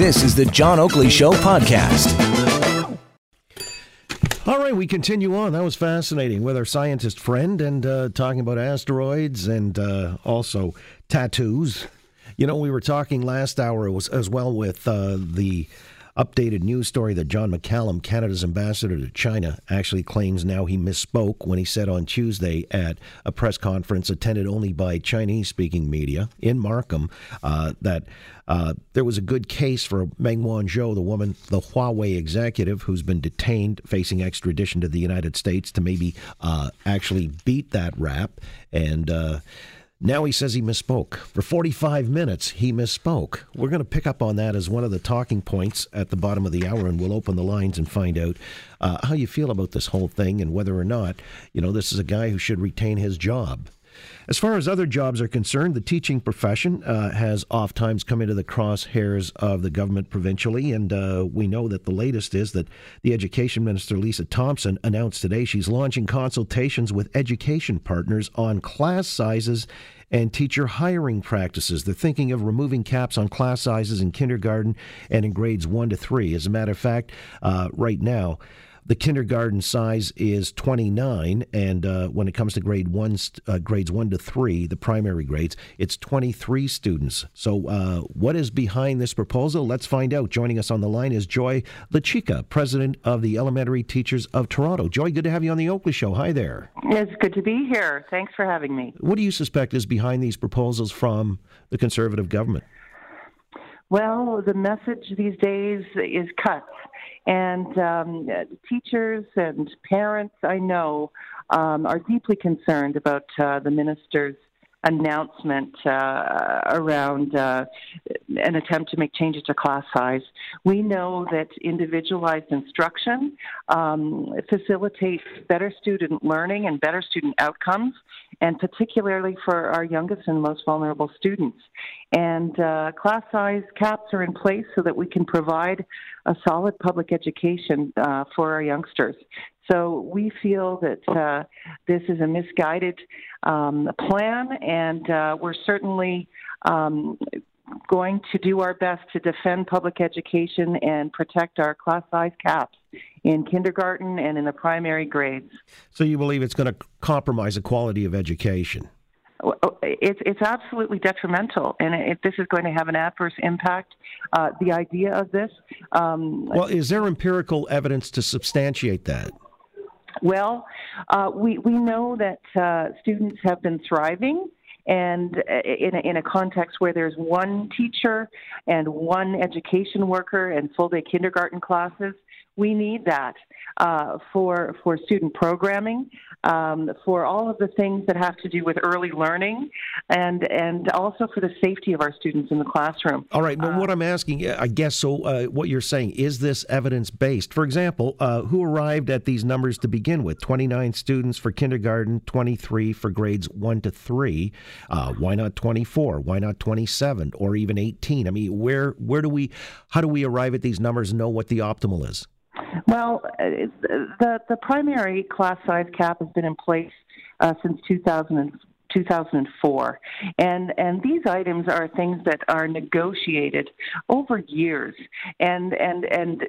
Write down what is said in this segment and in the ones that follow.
This is the John Oakley Show podcast. All right, we continue on. That was fascinating with our scientist friend and uh, talking about asteroids and uh, also tattoos. You know, we were talking last hour as well with uh, the updated news story that John McCallum, Canada's ambassador to China, actually claims now he misspoke when he said on Tuesday at a press conference attended only by Chinese speaking media in Markham uh, that uh, there was a good case for Meng Wanzhou, the woman, the Huawei executive who's been detained facing extradition to the United States to maybe uh, actually beat that rap. And uh, now he says he misspoke. For 45 minutes, he misspoke. We're going to pick up on that as one of the talking points at the bottom of the hour, and we'll open the lines and find out uh, how you feel about this whole thing and whether or not, you know, this is a guy who should retain his job. As far as other jobs are concerned, the teaching profession uh, has oft times come into the crosshairs of the government provincially, and uh, we know that the latest is that the Education Minister Lisa Thompson announced today she's launching consultations with education partners on class sizes and teacher hiring practices. They're thinking of removing caps on class sizes in kindergarten and in grades one to three. As a matter of fact, uh, right now, the kindergarten size is 29, and uh, when it comes to grade one, uh, grades one to three, the primary grades, it's 23 students. So, uh, what is behind this proposal? Let's find out. Joining us on the line is Joy Lachica, president of the Elementary Teachers of Toronto. Joy, good to have you on the Oakley Show. Hi there. It's good to be here. Thanks for having me. What do you suspect is behind these proposals from the Conservative government? Well, the message these days is cuts. And um, teachers and parents, I know, um, are deeply concerned about uh, the minister's announcement uh, around uh, an attempt to make changes to class size. We know that individualized instruction um, facilitates better student learning and better student outcomes, and particularly for our youngest and most vulnerable students. And uh, class size caps are in place so that we can provide a solid public education uh, for our youngsters. So we feel that uh, this is a misguided um, plan, and uh, we're certainly um, going to do our best to defend public education and protect our class size caps in kindergarten and in the primary grades. So you believe it's going to compromise the quality of education? Oh, it's it's absolutely detrimental, and it, this is going to have an adverse impact. Uh, the idea of this. Um, well, is there empirical evidence to substantiate that? Well, uh, we we know that uh, students have been thriving and uh, in a, in a context where there's one teacher and one education worker and full day kindergarten classes, we need that uh, for for student programming, um, for all of the things that have to do with early learning, and and also for the safety of our students in the classroom. All right, but uh, what I'm asking, I guess, so uh, what you're saying is this evidence based? For example, uh, who arrived at these numbers to begin with? 29 students for kindergarten, 23 for grades one to three. Uh, why not 24? Why not 27 or even 18? I mean, where where do we, how do we arrive at these numbers and know what the optimal is? Well, the the primary class size cap has been in place uh, since 2000 2004 and and these items are things that are negotiated over years and and and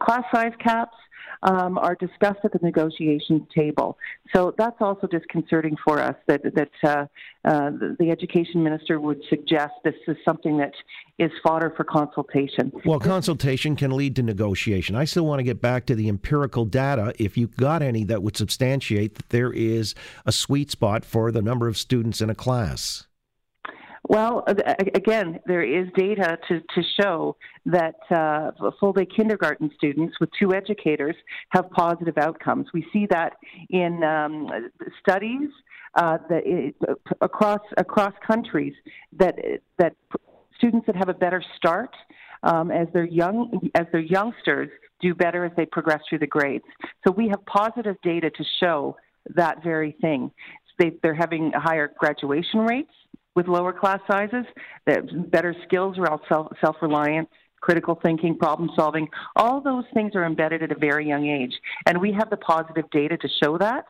class size caps um, are discussed at the negotiations table. So that's also disconcerting for us that that uh, uh, the education minister would suggest this is something that is fodder for consultation. Well, consultation can lead to negotiation. I still want to get back to the empirical data. If you got any that would substantiate that there is a sweet spot for the number of students in a class. Well, again, there is data to, to show that uh, full day kindergarten students with two educators have positive outcomes. We see that in um, studies uh, that it, across across countries that that students that have a better start um, as they're young, as they're youngsters, do better as they progress through the grades. So we have positive data to show that very thing. They, they're having higher graduation rates with lower class sizes, better skills around self self reliance, critical thinking, problem solving. All those things are embedded at a very young age, and we have the positive data to show that.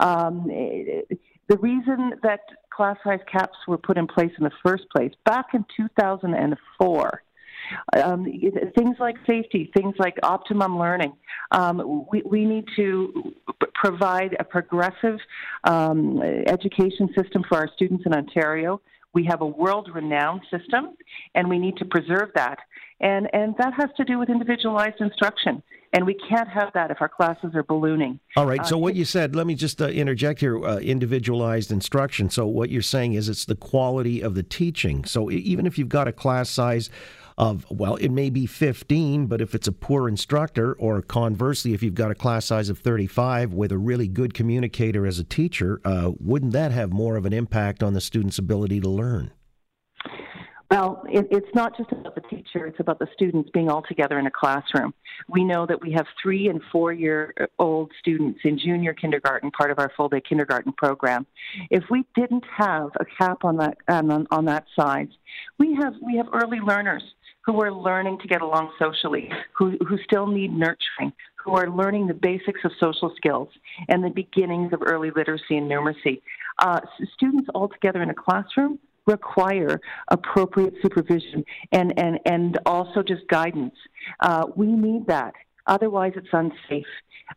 Um, the reason that class size caps were put in place in the first place back in 2004 um, things like safety, things like optimum learning. Um, we, we need to provide a progressive um, education system for our students in Ontario. We have a world renowned system, and we need to preserve that. And, and that has to do with individualized instruction. And we can't have that if our classes are ballooning. All right. So, uh, what you said, let me just uh, interject here uh, individualized instruction. So, what you're saying is it's the quality of the teaching. So, even if you've got a class size of, well, it may be 15, but if it's a poor instructor, or conversely, if you've got a class size of 35 with a really good communicator as a teacher, uh, wouldn't that have more of an impact on the student's ability to learn? Well, it, it's not just about the teacher, it's about the students being all together in a classroom. We know that we have three and four year old students in junior kindergarten, part of our full day kindergarten program. If we didn't have a cap on that, on, on that size, we have, we have early learners who are learning to get along socially, who, who still need nurturing, who are learning the basics of social skills and the beginnings of early literacy and numeracy. Uh, students all together in a classroom require appropriate supervision and, and, and also just guidance. Uh, we need that. Otherwise, it's unsafe.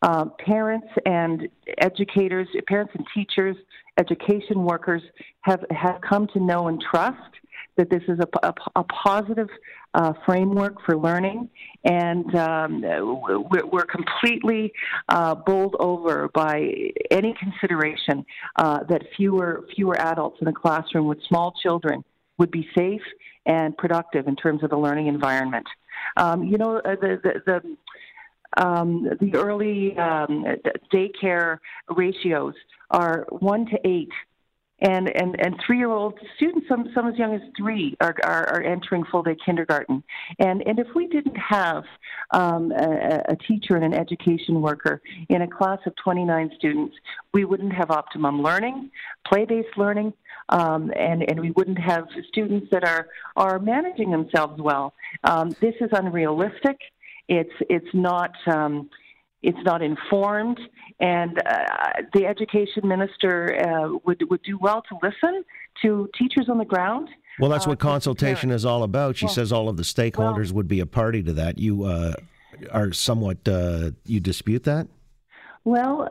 Uh, parents and educators, parents and teachers, education workers have, have come to know and trust that this is a, a, a positive uh, framework for learning, and um, we're, we're, completely uh, bowled over by any consideration uh, that fewer fewer adults in a classroom with small children would be safe and productive in terms of the learning environment. Um, you know, uh, the the, the um, the early um, daycare ratios are one to eight and and and three year old students some some as young as three are are, are entering full day kindergarten. And and if we didn't have um, a, a, teacher and an education worker in a class of 29 students we wouldn't have optimum learning play based learning um, and and we wouldn't have students that are are managing themselves well. Um, this is unrealistic. It's it's not um, it's not informed, and uh, the education minister uh, would would do well to listen to teachers on the ground. Well, that's uh, what consultation is all about. She well, says all of the stakeholders well, would be a party to that. You uh, are somewhat uh, you dispute that. Well,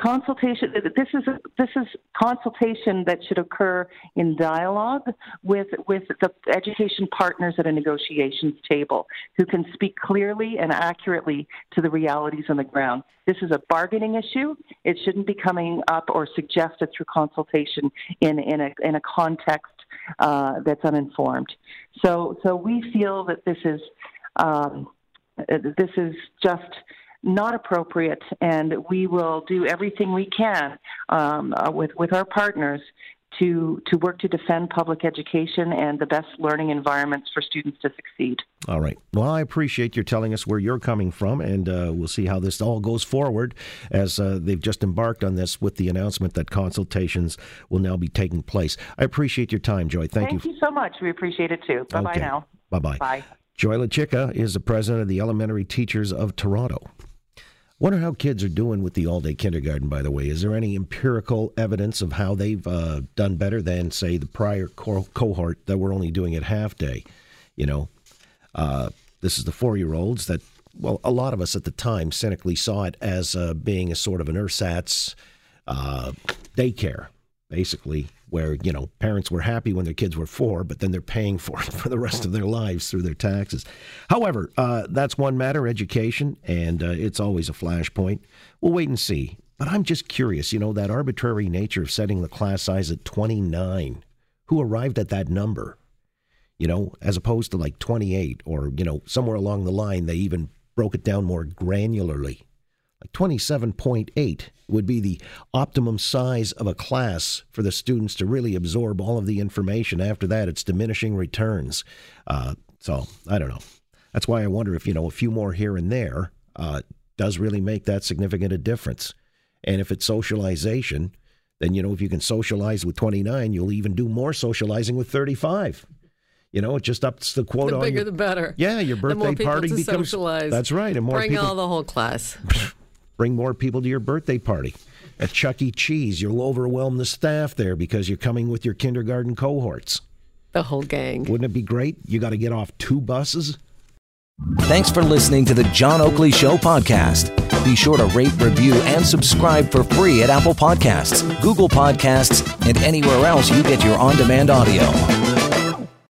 consultation. This is a, this is consultation that should occur in dialogue with with the education partners at a negotiations table, who can speak clearly and accurately to the realities on the ground. This is a bargaining issue. It shouldn't be coming up or suggested through consultation in in a in a context uh, that's uninformed. So so we feel that this is um, this is just not appropriate, and we will do everything we can um, uh, with with our partners to to work to defend public education and the best learning environments for students to succeed. All right. Well, I appreciate you telling us where you're coming from, and uh, we'll see how this all goes forward as uh, they've just embarked on this with the announcement that consultations will now be taking place. I appreciate your time, Joy. Thank, you. Thank you. you so much. We appreciate it too. Bye bye okay. now. Bye bye. Bye. Joy Lachica is the president of the Elementary Teachers of Toronto. Wonder how kids are doing with the all day kindergarten, by the way. Is there any empirical evidence of how they've uh, done better than, say, the prior co- cohort that were only doing it half day? You know, uh, this is the four year olds that, well, a lot of us at the time cynically saw it as uh, being a sort of an ersatz uh, daycare, basically, where, you know, parents were happy when their kids were four, but then they're paying for it for the rest of their lives through their taxes. However, uh, that's one matter, education, and uh, it's always a flashpoint. We'll wait and see. But I'm just curious, you know, that arbitrary nature of setting the class size at 29. Who arrived at that number? You know, as opposed to like 28 or, you know, somewhere along the line, they even broke it down more granularly Like 27.8 would be the optimum size of a class for the students to really absorb all of the information. After that, it's diminishing returns. Uh, so I don't know. That's why I wonder if, you know, a few more here and there uh, does really make that significant a difference. And if it's socialization, then, you know, if you can socialize with 29, you'll even do more socializing with 35. You know, it just ups the quota. The bigger, your, the better. Yeah, your birthday the more party to becomes. Socialize. That's right, and more Bring people. all the whole class. bring more people to your birthday party. At Chuck E. Cheese, you'll overwhelm the staff there because you're coming with your kindergarten cohorts. The whole gang. Wouldn't it be great? You got to get off two buses. Thanks for listening to the John Oakley Show podcast. Be sure to rate, review, and subscribe for free at Apple Podcasts, Google Podcasts, and anywhere else you get your on demand audio.